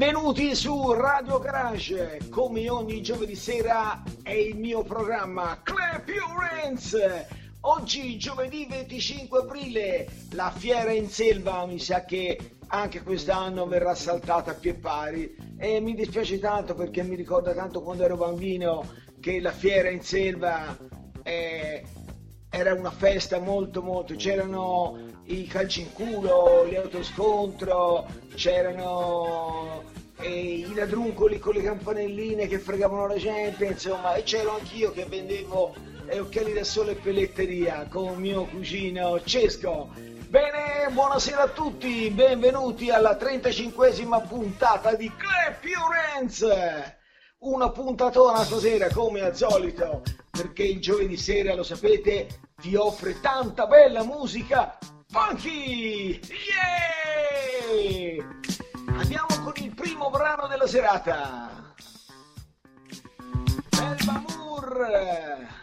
Benvenuti su Radio Garage, come ogni giovedì sera è il mio programma Clap Your Hands. Oggi giovedì 25 aprile, la fiera in selva mi sa che anche quest'anno verrà saltata a pie pari. E mi dispiace tanto perché mi ricorda tanto quando ero bambino che la fiera in selva eh, era una festa molto molto. C'erano i calci in culo gli autoscontro c'erano i ladruncoli con le campanelline che fregavano la gente insomma e c'ero anch'io che vendevo eh, occhiali da sole e pelletteria con mio cugino Cesco. Bene buonasera a tutti benvenuti alla 35esima puntata di Hands una puntatona stasera come al solito perché il giovedì sera lo sapete vi offre tanta bella musica funky. Yeah! Andiamo con il primo brano della serata. Elba Moore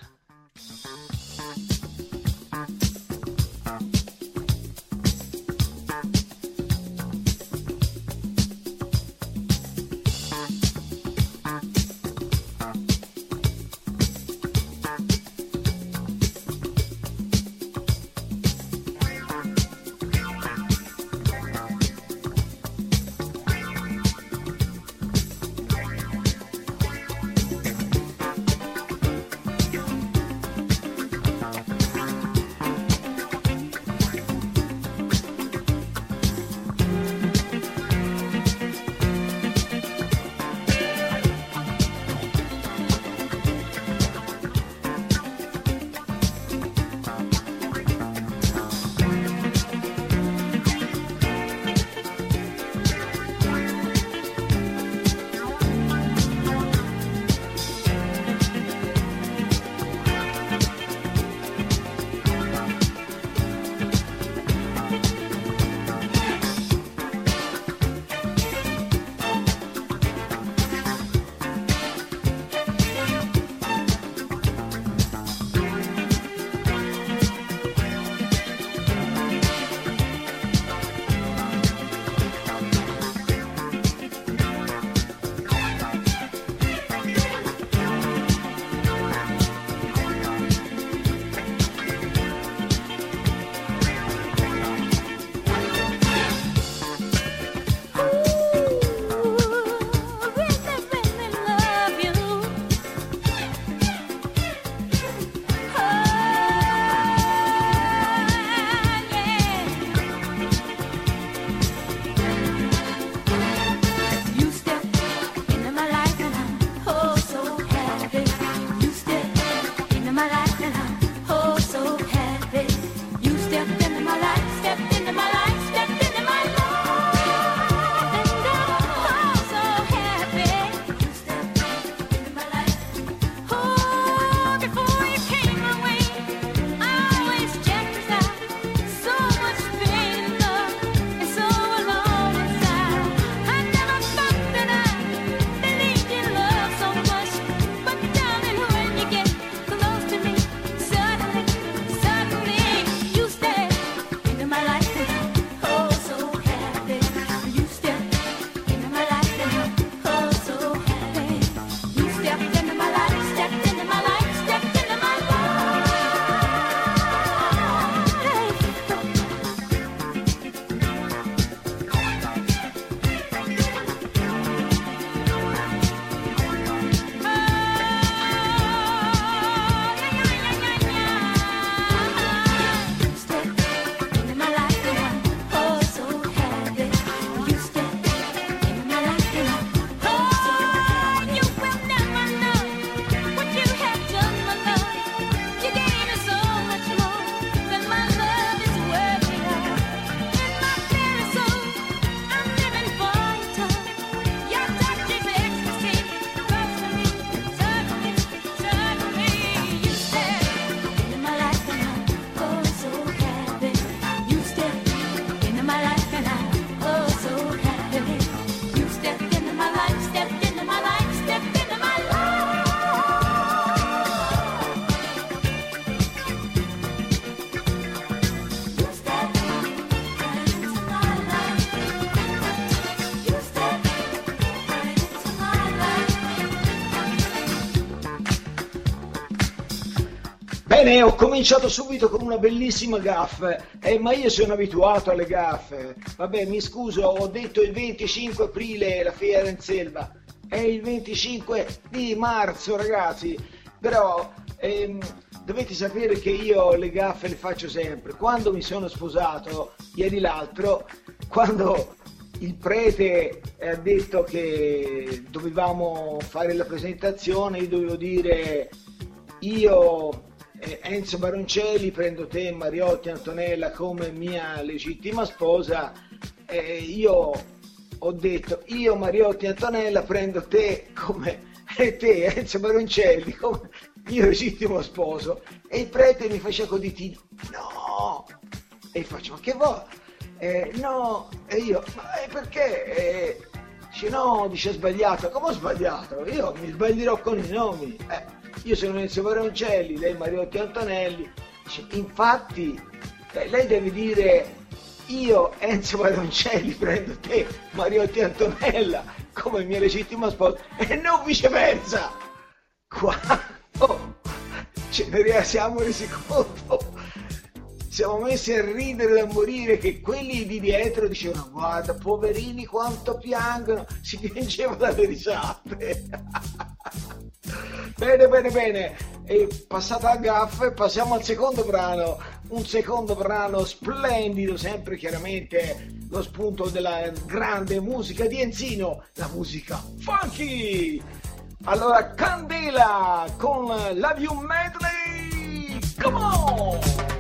Bene, ho cominciato subito con una bellissima gaffe, eh, ma io sono abituato alle gaffe. Vabbè, mi scuso, ho detto il 25 aprile la fiera in selva. È il 25 di marzo, ragazzi. Però ehm, dovete sapere che io le gaffe le faccio sempre. Quando mi sono sposato, ieri l'altro, quando il prete ha detto che dovevamo fare la presentazione, io dovevo dire io eh, Enzo Baroncelli prendo te Mariotti Antonella come mia legittima sposa. Eh, io ho detto io Mariotti Antonella prendo te come e te Enzo Baroncelli come mio legittimo sposo. E il prete mi faceva ditini no! E faccio ma che vuoi? Eh, no! E io ma eh, perché? Eh, dice no dice sbagliato. Come ho sbagliato? Io mi sbaglierò con i nomi. Eh, io sono Enzo Baroncelli, lei Mariotti Antonelli. Infatti, eh, lei deve dire io Enzo Baroncelli prendo te Mariotti Antonella come mia legittima sposa e non viceversa. Quando ce ne siamo resi conto, siamo messi a ridere da morire che quelli di dietro dicevano guarda poverini quanto piangono, si piangeva dalle risate. Bene, bene, bene. E passata la gaffa, passiamo al secondo brano. Un secondo brano splendido, sempre chiaramente lo spunto della grande musica di Enzino, la musica funky. Allora, Candela con Love You Medley. Come on!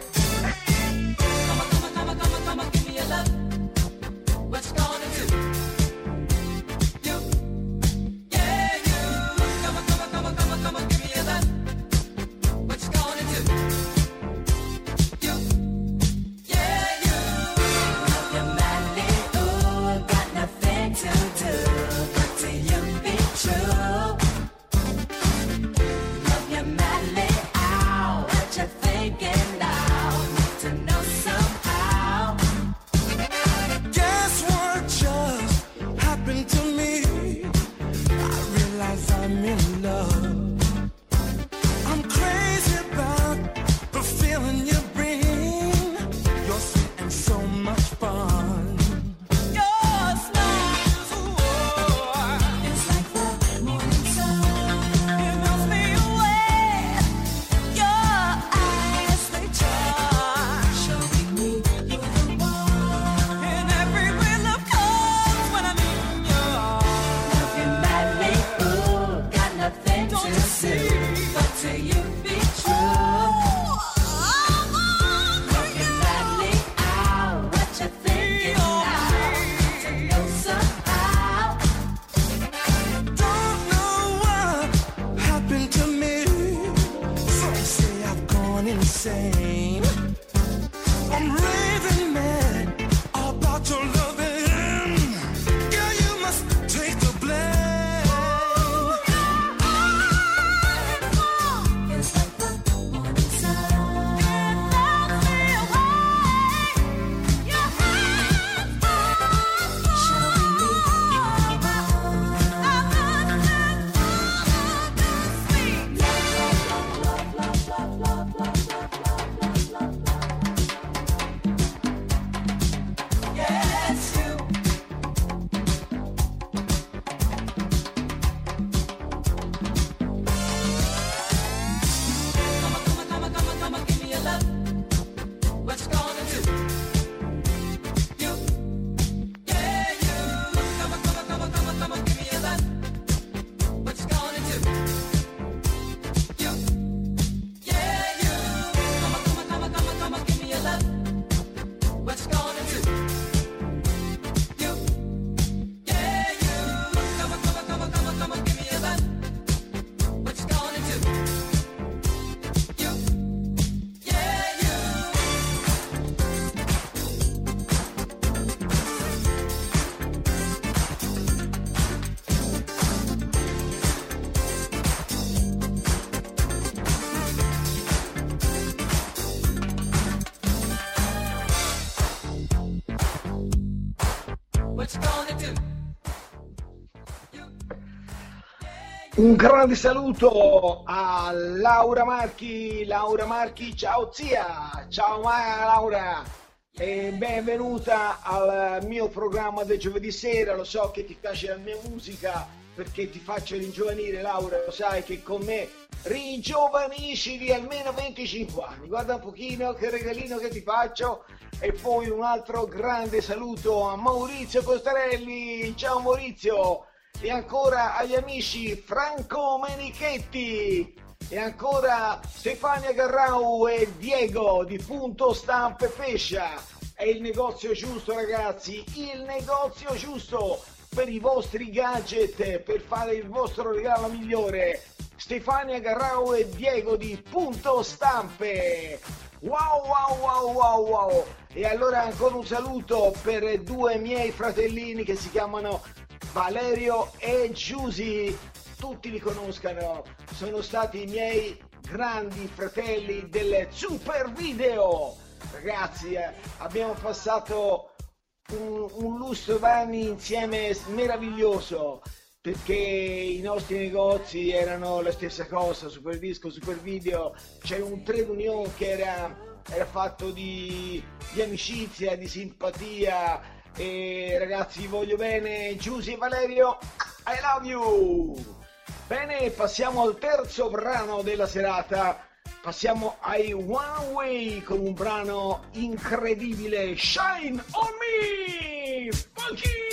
Un grande saluto a Laura Marchi. Laura Marchi, ciao zia. Ciao Laura. E benvenuta al mio programma del giovedì sera. Lo so che ti piace la mia musica perché ti faccio ringiovanire, Laura. Lo sai che con me ringiovanisci di almeno 25 anni. Guarda un pochino che regalino che ti faccio. E poi un altro grande saluto a Maurizio Costarelli. Ciao Maurizio e ancora agli amici Franco Menichetti e ancora Stefania Garrau e Diego di Punto Stampe Pescia. È il negozio giusto ragazzi, il negozio giusto per i vostri gadget, per fare il vostro regalo migliore. Stefania Garrau e Diego di Punto Stampe. Wow wow wow wow wow! E allora ancora un saluto per due miei fratellini che si chiamano Valerio e Giusy, tutti li conoscano, sono stati i miei grandi fratelli del Super Video. Ragazzi, eh, abbiamo passato un, un lustro d'anni insieme meraviglioso perché i nostri negozi erano la stessa cosa, Super Disco, Super Video, c'era un trade union che era, era fatto di, di amicizia, di simpatia e ragazzi vi voglio bene, Giusy e Valerio, I love you! Bene, passiamo al terzo brano della serata. Passiamo ai One Way con un brano incredibile, Shine on Me! Funky!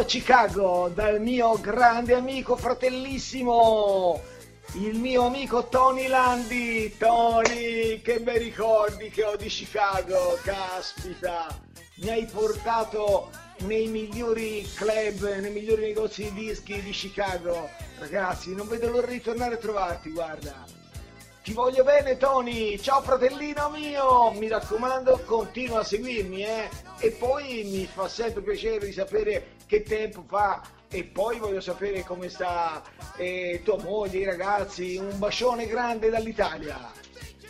Da Chicago, dal mio grande amico fratellissimo, il mio amico Tony Landi. Tony, che bei ricordi che ho di Chicago, caspita. Mi hai portato nei migliori club, nei migliori negozi di dischi di Chicago. Ragazzi, non vedo l'ora di tornare a trovarti, guarda. Ti voglio bene Tony, ciao fratellino mio, mi raccomando continua a seguirmi eh? e poi mi fa sempre piacere di sapere che tempo fa? E poi voglio sapere come sta eh, tua moglie, i ragazzi, un bacione grande dall'Italia,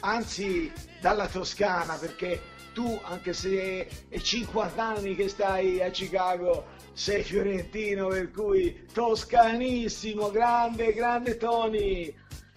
anzi dalla Toscana perché tu anche se è 50 anni che stai a Chicago sei fiorentino per cui toscanissimo, grande, grande Tony.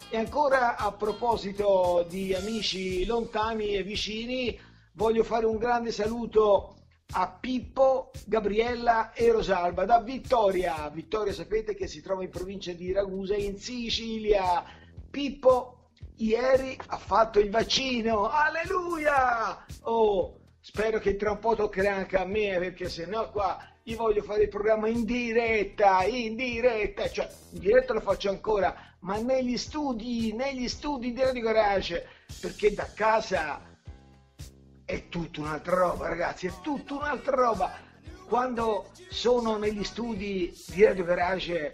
E ancora a proposito di amici lontani e vicini, voglio fare un grande saluto a Pippo, Gabriella e Rosalba da Vittoria. Vittoria sapete che si trova in provincia di Ragusa in Sicilia. Pippo ieri ha fatto il vaccino. Alleluia! Oh, spero che tra un po' toccherà anche a me perché se no qua io voglio fare il programma in diretta, in diretta, cioè in diretta lo faccio ancora, ma negli studi, negli studi di Radio Garage, perché da casa è tutta un'altra roba, ragazzi, è tutta un'altra roba. Quando sono negli studi di Radio Garage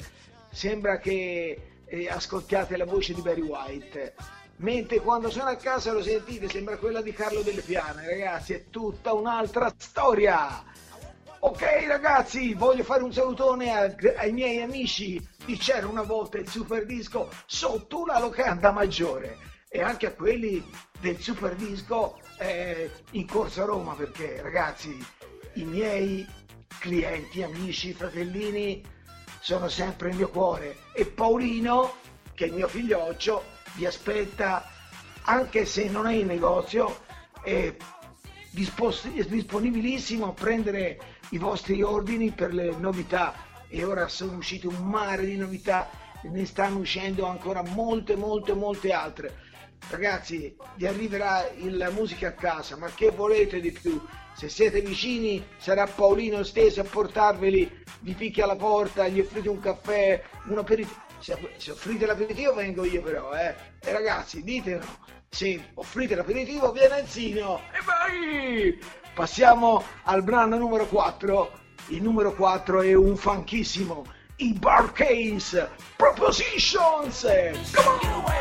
sembra che eh, ascoltiate la voce di Barry White, mentre quando sono a casa lo sentite, sembra quella di Carlo Delle Piane, ragazzi, è tutta un'altra storia. Ok ragazzi, voglio fare un salutone a- ai miei amici di C'era una volta il super disco sotto una locanda maggiore e anche a quelli del super disco eh, in Corso Roma perché ragazzi i miei clienti, amici, fratellini sono sempre il mio cuore. E Paolino che è il mio figlioccio vi aspetta anche se non è in negozio è dispos- disponibilissimo a prendere i vostri ordini per le novità. E ora sono uscite un mare di novità ne stanno uscendo ancora molte molte molte altre ragazzi vi arriverà la musica a casa ma che volete di più? Se siete vicini sarà Paolino stesso a portarveli vi picchia alla porta gli offrite un caffè un aperitivo. Se, offrite l'aperitivo vengo io però eh. E ragazzi ditelo se offrite l'aperitivo viene Enzino. E vai! Passiamo al brano numero 4 il numero 4 è un funchissimo. I Barcase Propositions. Come on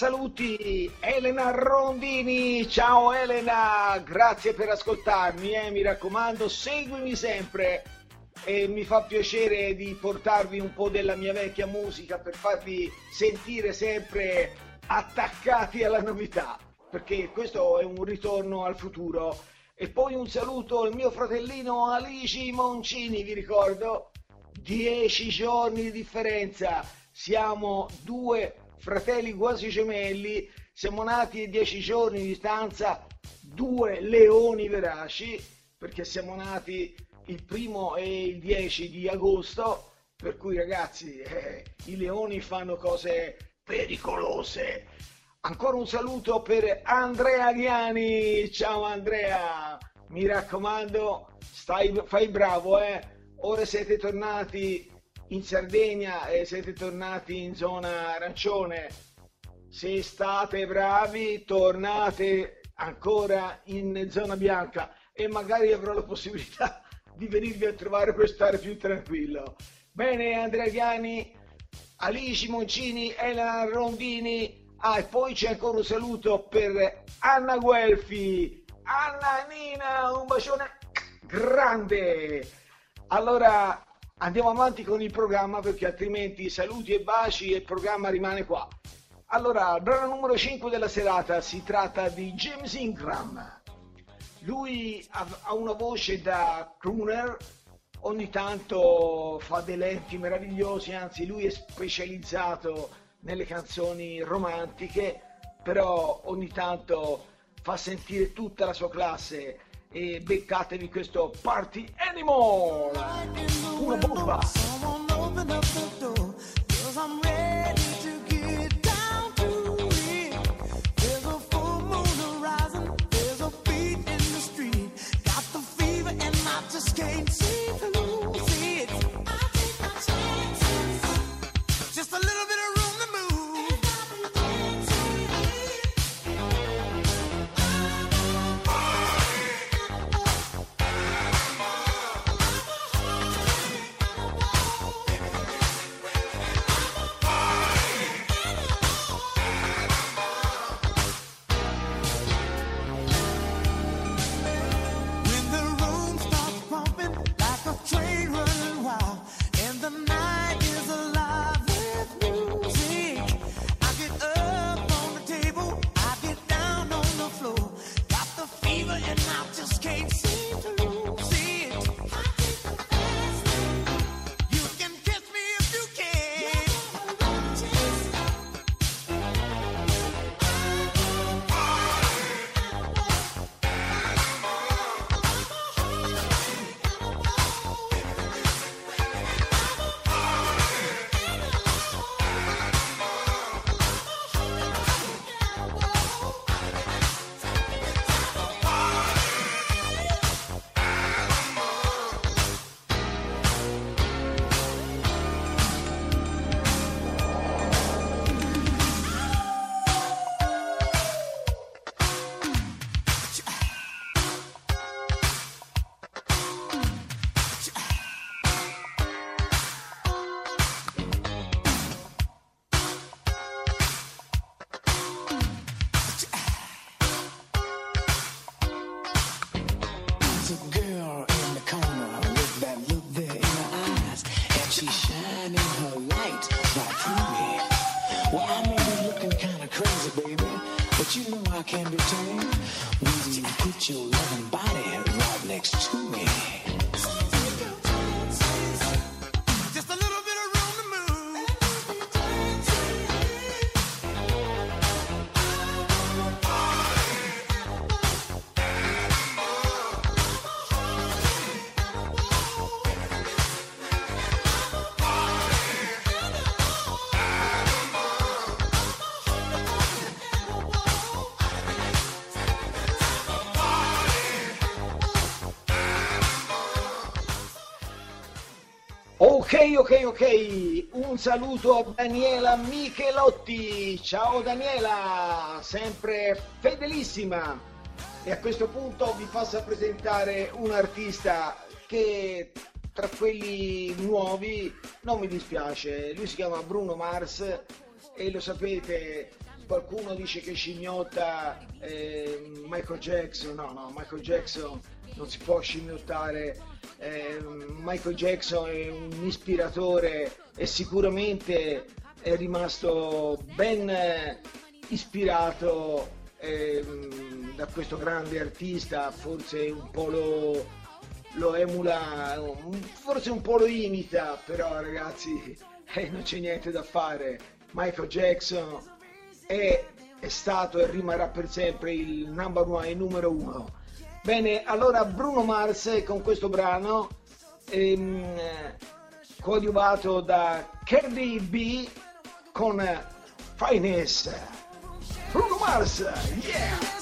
saluti Elena Rondini. Ciao Elena, grazie per ascoltarmi, eh, mi raccomando, seguimi sempre e mi fa piacere di portarvi un po' della mia vecchia musica per farvi sentire sempre attaccati alla novità, perché questo è un ritorno al futuro. E poi un saluto al mio fratellino Alici Moncini, vi ricordo, dieci giorni di differenza, siamo due fratelli quasi gemelli, siamo nati a dieci giorni di distanza, due leoni veraci, perché siamo nati il primo e il 10 di agosto, per cui ragazzi, eh, i leoni fanno cose pericolose. Ancora un saluto per Andrea Ghiani, ciao Andrea, mi raccomando, stai, fai bravo, eh. Ora siete tornati in Sardegna e siete tornati in zona arancione. Se state bravi, tornate ancora in zona bianca e magari avrò la possibilità di venirvi a trovare per stare più tranquillo. Bene, Andrea Ghiani, Alici Moncini, Elena Rondini. Ah, e poi c'è ancora un saluto per Anna Guelfi. Anna Nina, un bacione grande. Allora andiamo avanti con il programma perché altrimenti saluti e baci e il programma rimane qua. Allora, il brano numero 5 della serata si tratta di James Ingram. Lui ha, una voce da crooner, ogni tanto fa dei lenti meravigliosi, anzi lui è specializzato nelle canzoni romantiche, però ogni tanto fa sentire tutta la sua classe e beccatevi questo Party Animal! Una bomba! ok, ok. Un saluto a Daniela Michelotti. Ciao Daniela, sempre fedelissima. E a questo punto vi passo a presentare un artista che tra quelli nuovi non mi dispiace. Lui si chiama Bruno Mars e lo sapete qualcuno dice che scimmiotta eh, Michael Jackson, no, no, Michael Jackson non si può scimmiottare, eh, Michael Jackson è un ispiratore e sicuramente è rimasto ben eh, ispirato eh, da questo grande artista, forse un po' lo, lo emula, forse un po' lo imita, però ragazzi eh, non c'è niente da fare. Michael Jackson è, è stato e rimarrà per sempre il number one, il numero uno. Bene, allora Bruno Mars con questo brano ehm, coadiuvato da Kirby B con Finesse. Bruno Mars, yeah!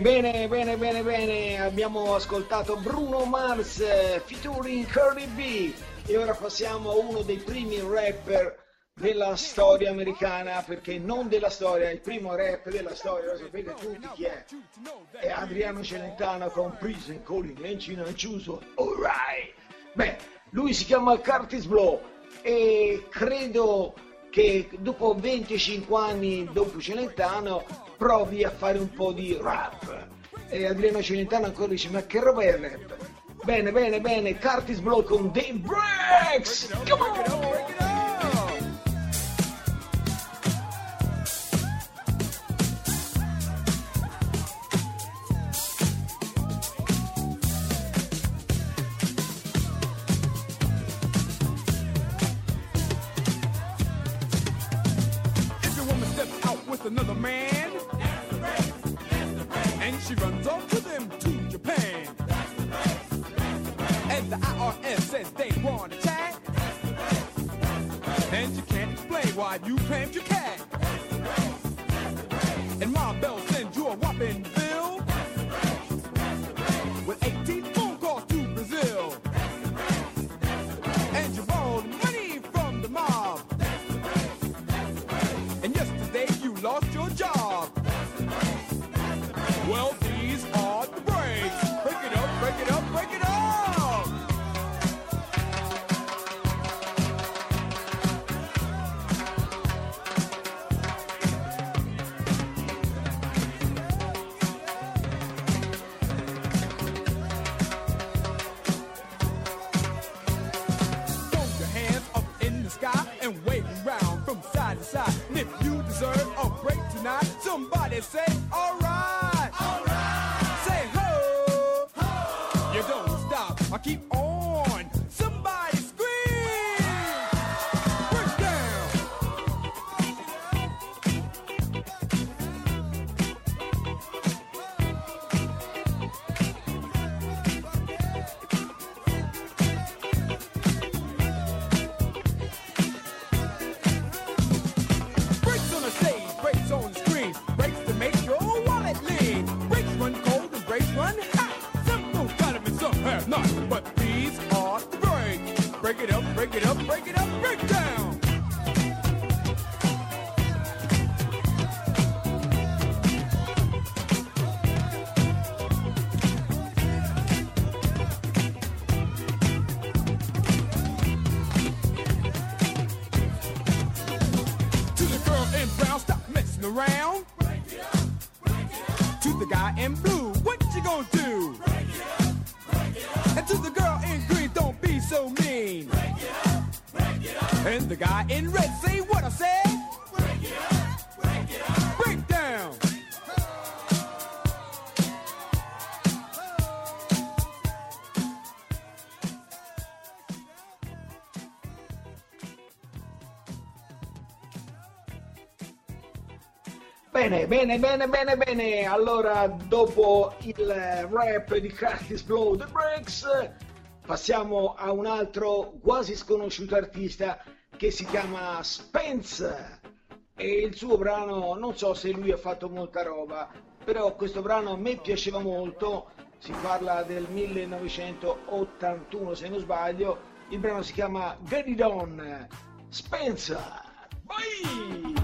Bene, bene, bene, bene, abbiamo ascoltato Bruno Mars featuring Curly B. E ora passiamo a uno dei primi rapper della storia americana, perché non della storia, il primo rap della storia, lo sapete tutti chi è, è Adriano Celentano con Prison Calling Lencina Chiuso, alright! Beh, lui si chiama Curtis Blow e credo che dopo 25 anni dopo Celentano provi a fare un po' di rap. E Adriano Celentano ancora dice, ma che roba è il rap? Bene, bene, bene, Curtis Blow con The Breaks! Come on! The IRS says they want a tax. And you can't explain why you claimed your cash. And the guy in red, say what I said. Break it up, break it up. Break down. Bene, bene, bene, bene, bene. Allora, dopo il rap di Blow The Breaks, passiamo a un altro quasi sconosciuto artista che si chiama Spence. E il suo brano, non so se lui ha fatto molta roba, però questo brano a me piaceva molto. Si parla del 1981, se non sbaglio. Il brano si chiama Get It On. Spence. Vai!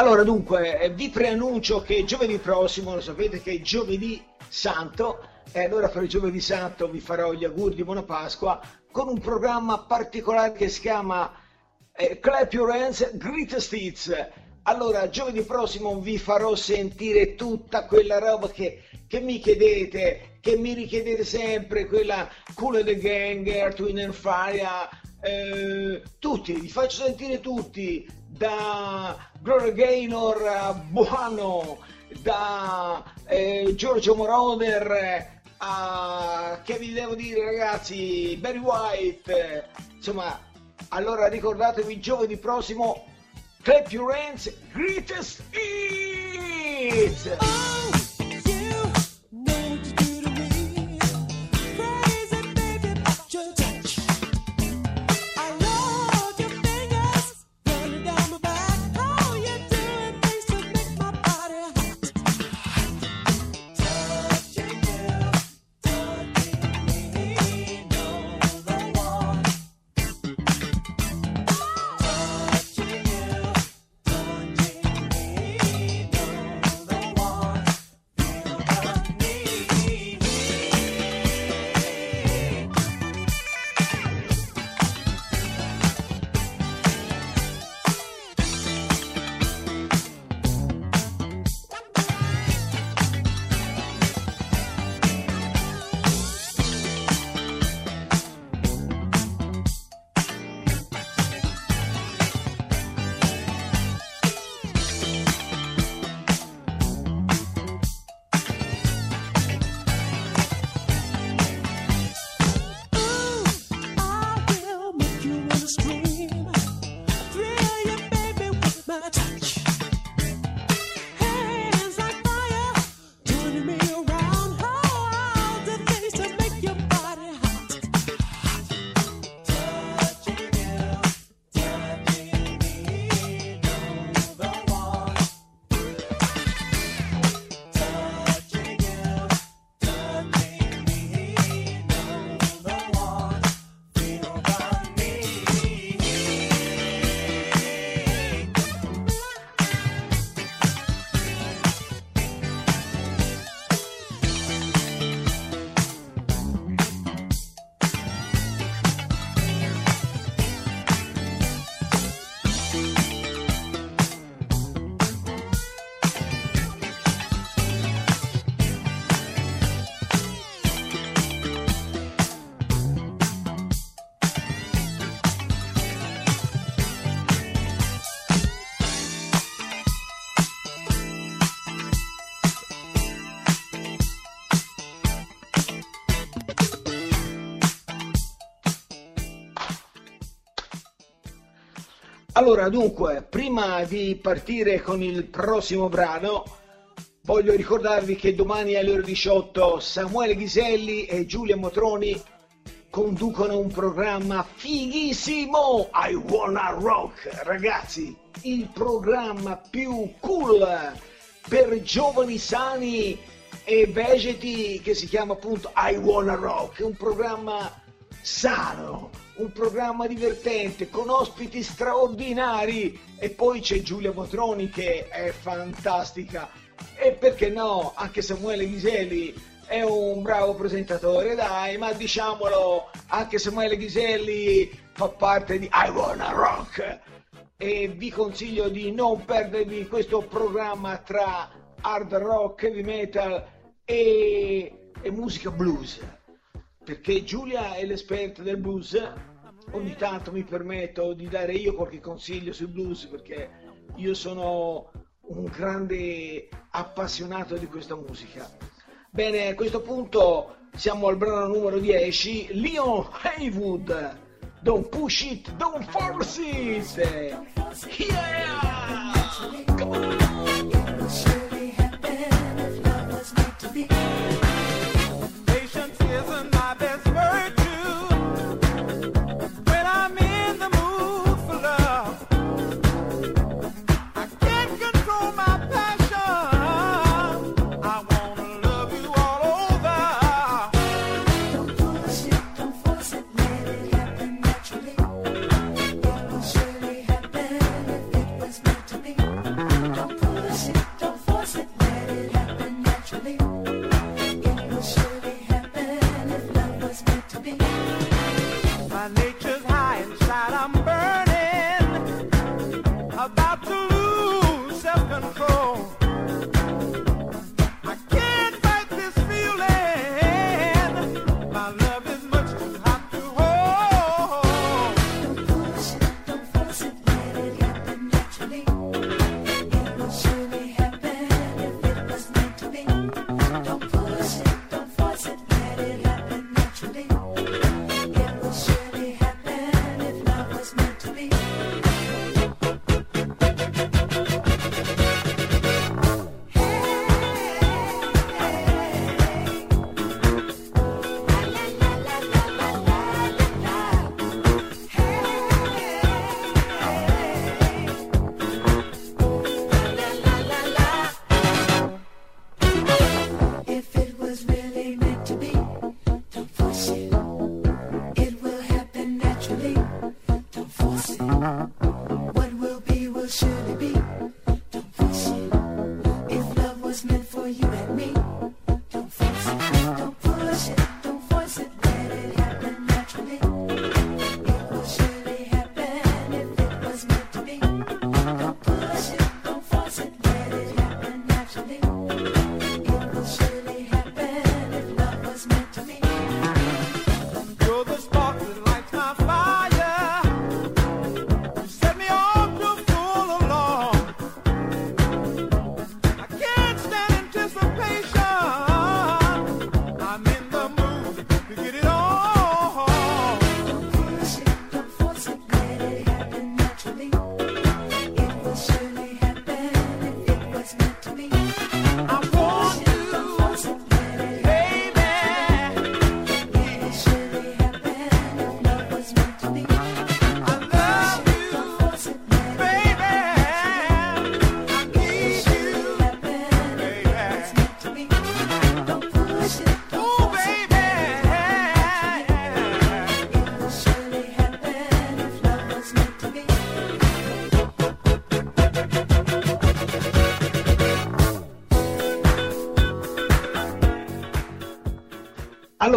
Allora, dunque, eh, vi preannuncio che giovedì prossimo, lo sapete che è giovedì santo, e allora per il giovedì santo vi farò gli auguri di buona Pasqua con un programma particolare che si chiama eh, Clap Your Hands Greatest Hits. Allora, giovedì prossimo vi farò sentire tutta quella roba che, che mi chiedete, che mi richiedete sempre, quella Cool and the Gang, Wind and Fire, eh, tutti, vi faccio sentire tutti, da Gloria Gaynor a Buono, da eh, Giorgio Moroder eh, a che vi devo dire ragazzi, Barry White, eh, insomma, allora ricordatevi giovedì prossimo Clap Your Hands Greatest Hits! Allora, dunque, prima di partire con il prossimo brano, voglio ricordarvi che domani alle ore 18 Samuele Ghiselli e Giulia Motroni conducono un programma fighissimo, I Wanna Rock. Ragazzi, il programma più cool per giovani sani e vegeti che si chiama appunto I Wanna Rock. Un programma sano, un programma divertente con ospiti straordinari. E poi c'è Giulia Motroni che è fantastica. E perché no anche Samuele Ghiselli è un bravo presentatore dai ma diciamolo anche Samuele Ghiselli fa parte di I Wanna Rock. E vi consiglio di non perdervi questo programma tra hard rock, heavy metal e, e musica blues. Perché Giulia è l'esperta del blues, ogni tanto mi permetto di dare io qualche consiglio sul blues perché io sono un grande appassionato di questa musica. Bene, a questo punto siamo al brano numero 10, Leon Haywood, Don't Push It, Don't Force It! Yeah! Come on!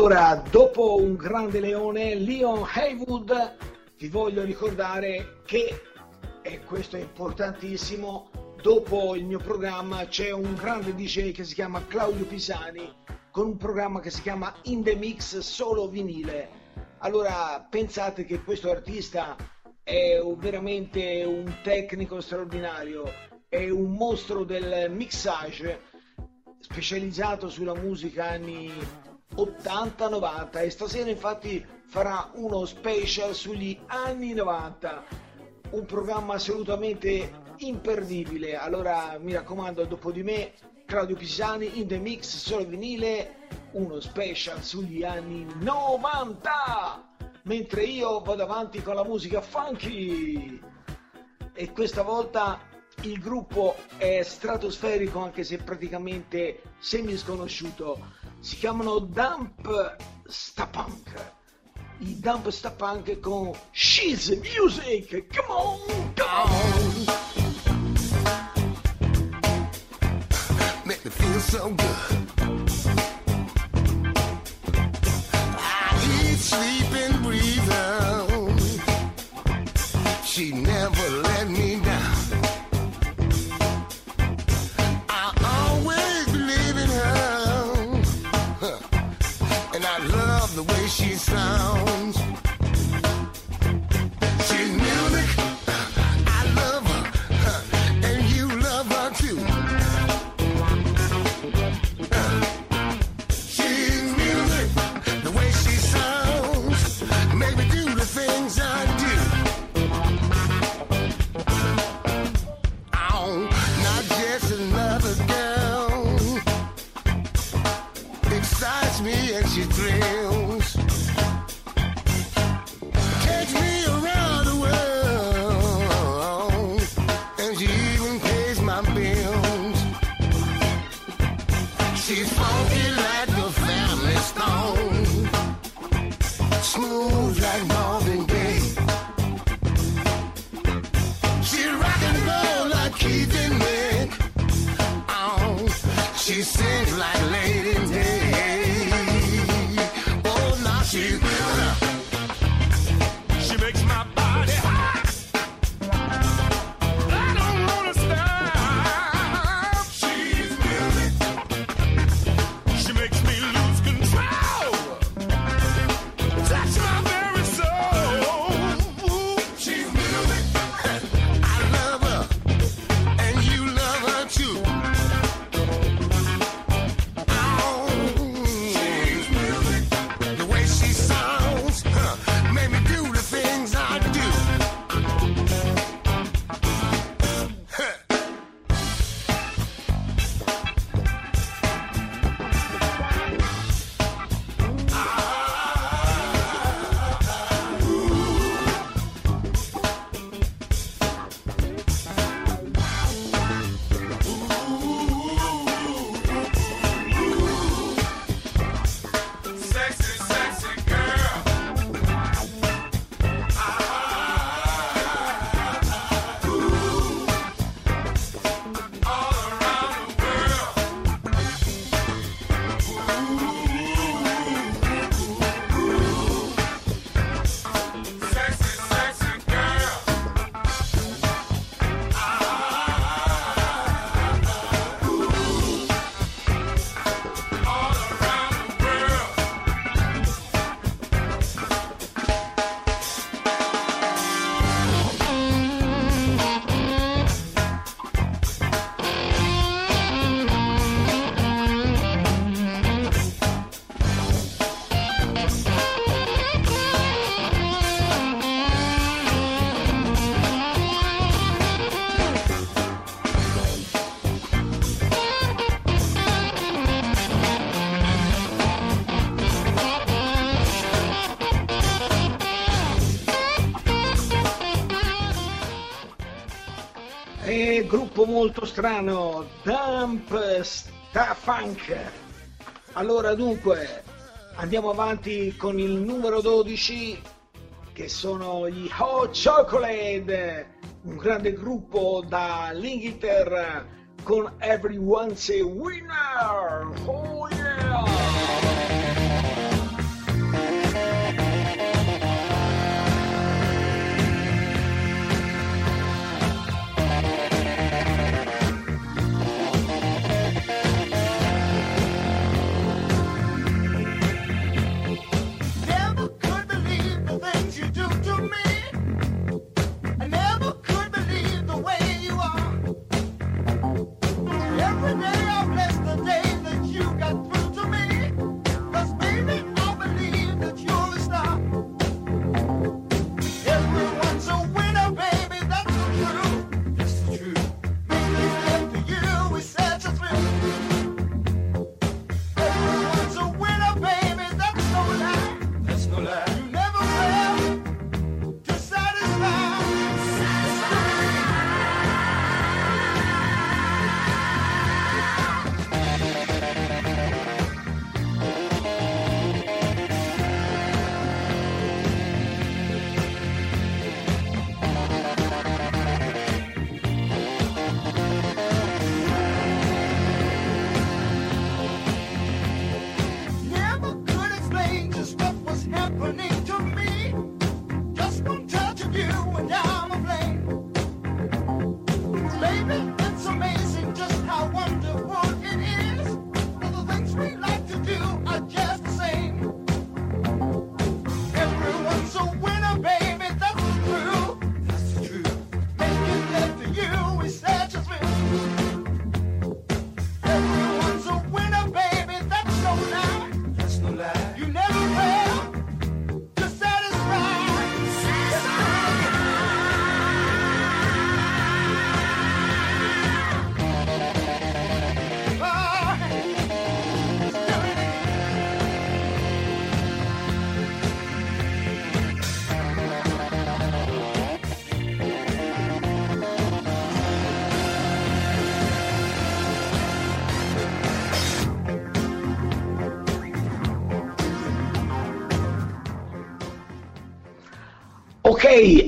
Allora, dopo un grande leone, Leon Haywood, vi voglio ricordare che, e questo è importantissimo, dopo il mio programma c'è un grande DJ che si chiama Claudio Pisani con un programma che si chiama In The Mix Solo Vinile. Allora, pensate che questo artista è veramente un tecnico straordinario, è un mostro del mixage specializzato sulla musica anni 80-90 e stasera infatti farà uno special sugli anni 90, un programma assolutamente imperdibile. Allora mi raccomando, dopo di me Claudio Pisani in The Mix solo vinile, uno special sugli anni 90! Mentre io vado avanti con la musica funky! E questa volta il gruppo è stratosferico anche se praticamente semi sconosciuto. si chiamano Dump Stapunk. I Dump Stapunk con She's Music, come on, come on. Make me feel so good. I need sleep breathing. She never gruppo molto strano, Dump Sta Funk. Allora dunque, andiamo avanti con il numero 12 che sono gli Hot Chocolate, un grande gruppo dall'Inghilterra con Everyone's a Winner. Oh yeah! to man.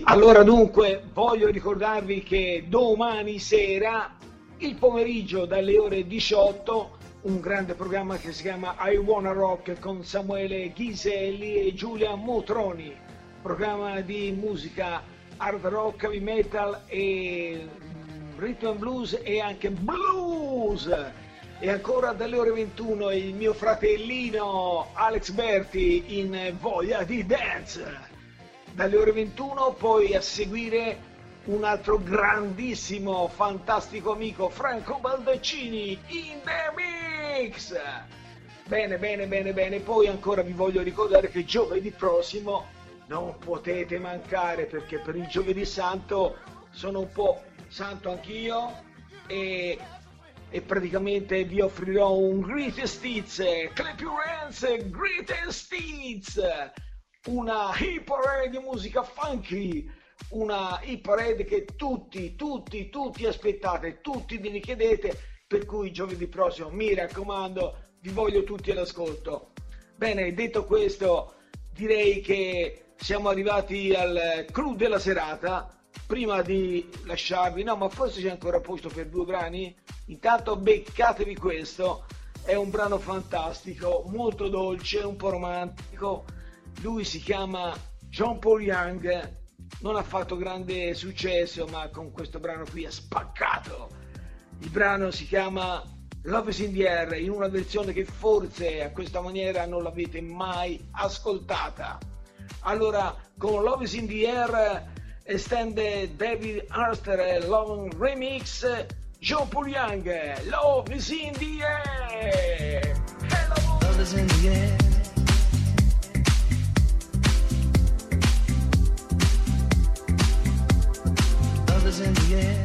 Allora dunque voglio ricordarvi che domani sera, il pomeriggio dalle ore 18, un grande programma che si chiama I Wanna Rock con Samuele Ghiselli e Giulia Motroni, programma di musica hard rock, heavy metal e mm, rhythm and blues e anche blues. E ancora dalle ore 21 il mio fratellino Alex Berti in Voglia di Dance dalle ore 21, poi a seguire un altro grandissimo, fantastico amico Franco Baldaccini in The Mix. Bene, bene, bene, bene. Poi ancora vi voglio ricordare che giovedì prossimo non potete mancare perché per il giovedì santo sono un po' santo anch'io e, e praticamente vi offrirò un Greatest Hits, Clap Your Hands Greatest Hits una hit parade di musica funky, una hit parade che tutti, tutti, tutti aspettate, tutti vi richiedete, per cui giovedì prossimo, mi raccomando, vi voglio tutti all'ascolto. Bene, detto questo, direi che siamo arrivati al clou della serata. Prima di lasciarvi, no, ma forse c'è ancora posto per due brani. Intanto beccatevi questo, è un brano fantastico, molto dolce, un po' romantico lui si chiama John Paul Young, non ha fatto grande successo, ma con questo brano qui ha spaccato. Il brano si chiama Love is in the Air, in una versione che forse a questa maniera non l'avete mai ascoltata. Allora, con Love is in the Air estende David Arster Long Remix, John Paul Young, Love is in the Air. Hello. Love is in the air. In the air.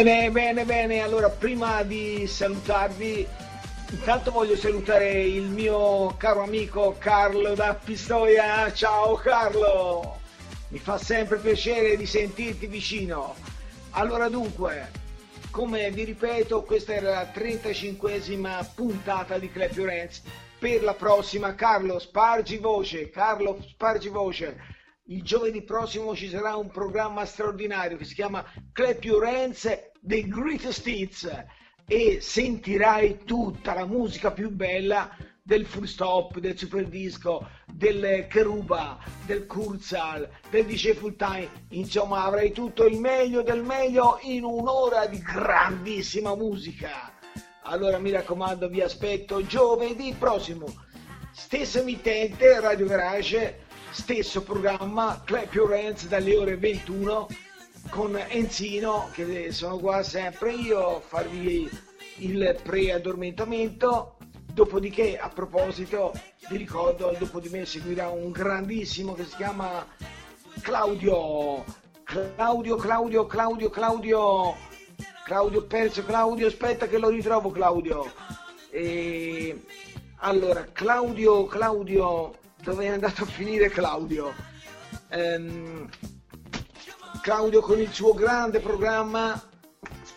Bene, bene, bene. Allora, prima di salutarvi, intanto voglio salutare il mio caro amico Carlo da Pistoia. Ciao Carlo! Mi fa sempre piacere di sentirti vicino. Allora dunque, come vi ripeto, questa era la 35esima puntata di Club Lorenz. Per la prossima, Carlo Spargi Voce, Carlo Spargi Voce il giovedì prossimo ci sarà un programma straordinario che si chiama Clap Your Hands The Greatest Hits e sentirai tutta la musica più bella del full stop, del super disco, del Keruba, del Kurzal, del DJ Full Time, insomma avrai tutto il meglio del meglio in un'ora di grandissima musica. Allora mi raccomando, vi aspetto giovedì prossimo. Stessa emittente, Radio Garage, stesso programma, Clap Your Hands dalle ore 21 con Enzino, che sono qua sempre io a farvi il pre-addormentamento. Dopodiché, a proposito, vi ricordo, dopo di me seguirà un grandissimo che si chiama Claudio. Claudio, Claudio, Claudio, Claudio. Claudio, perso Claudio, aspetta che lo ritrovo Claudio. E... Allora, Claudio, Claudio, dove è andato a finire Claudio? Ehm, Claudio con il suo grande programma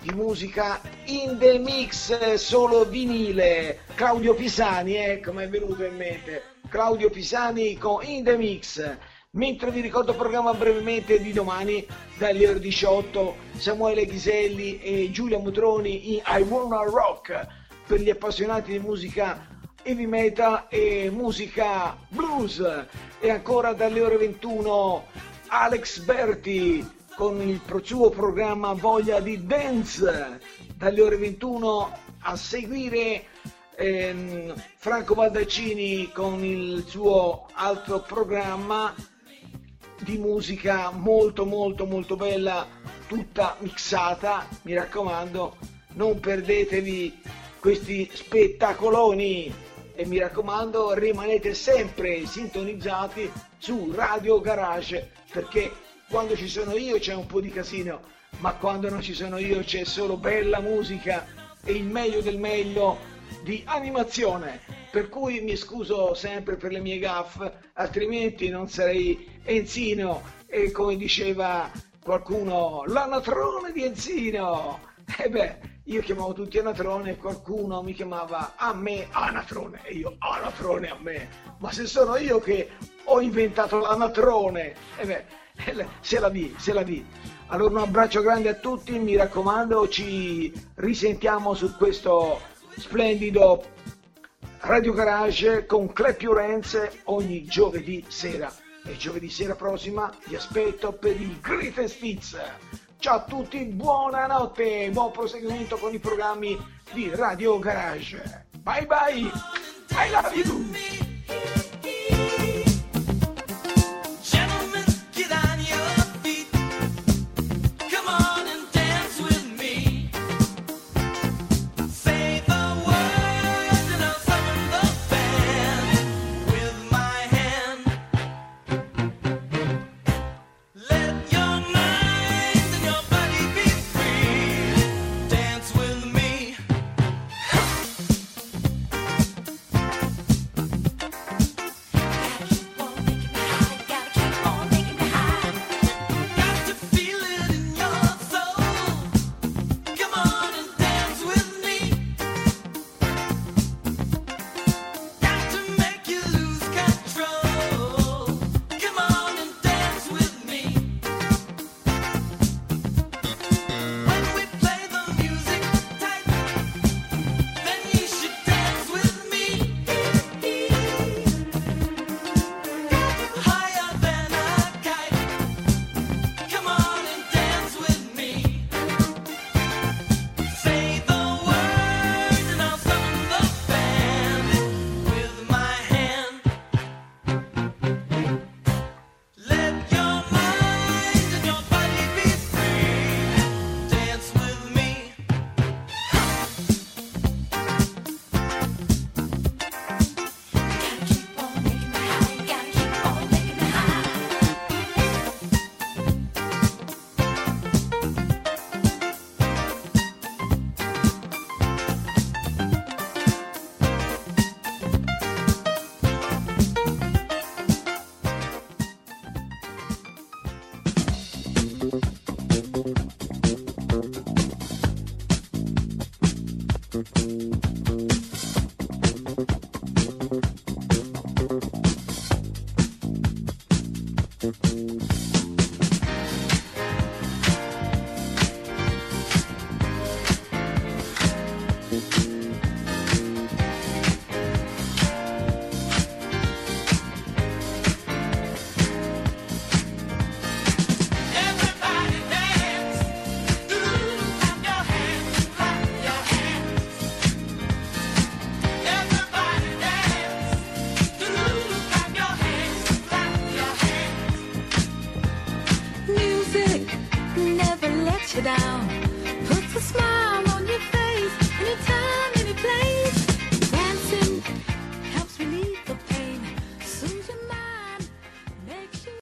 di musica in the mix eh, solo vinile. Claudio Pisani ecco mi è venuto in mente. Claudio Pisani con in the mix. Mentre vi ricordo il programma brevemente di domani dalle ore 18 Samuele Ghiselli e Giulia Mutroni in I Wanna Rock. Per gli appassionati di musica heavy metal e musica blues. E ancora dalle ore 21 Alex Berti con il suo programma Voglia di Dance. Dalle ore 21 a seguire ehm, Franco Baldaccini con il suo altro programma di musica molto molto molto bella tutta mixata. Mi raccomando non perdetevi questi spettacoloni e mi raccomando rimanete sempre sintonizzati su Radio Garage perché quando ci sono io c'è un po' di casino ma quando non ci sono io c'è solo bella musica e il meglio del meglio di animazione. Per cui mi scuso sempre per le mie gaffe altrimenti non sarei Enzino e come diceva qualcuno l'anatrone di Enzino. E beh io chiamavo tutti anatrone e qualcuno mi chiamava a me anatrone e io anatrone a me. Ma se sono io che ho inventato l'anatrone e beh se la vi se la vi. Allora un abbraccio grande a tutti mi raccomando ci risentiamo su questo splendido Radio Garage con Your Hands ogni giovedì sera. E giovedì sera prossima vi aspetto per il Greatest Hits ciao a tutti buonanotte buon proseguimento con i programmi di Radio Garage. Bye bye I love you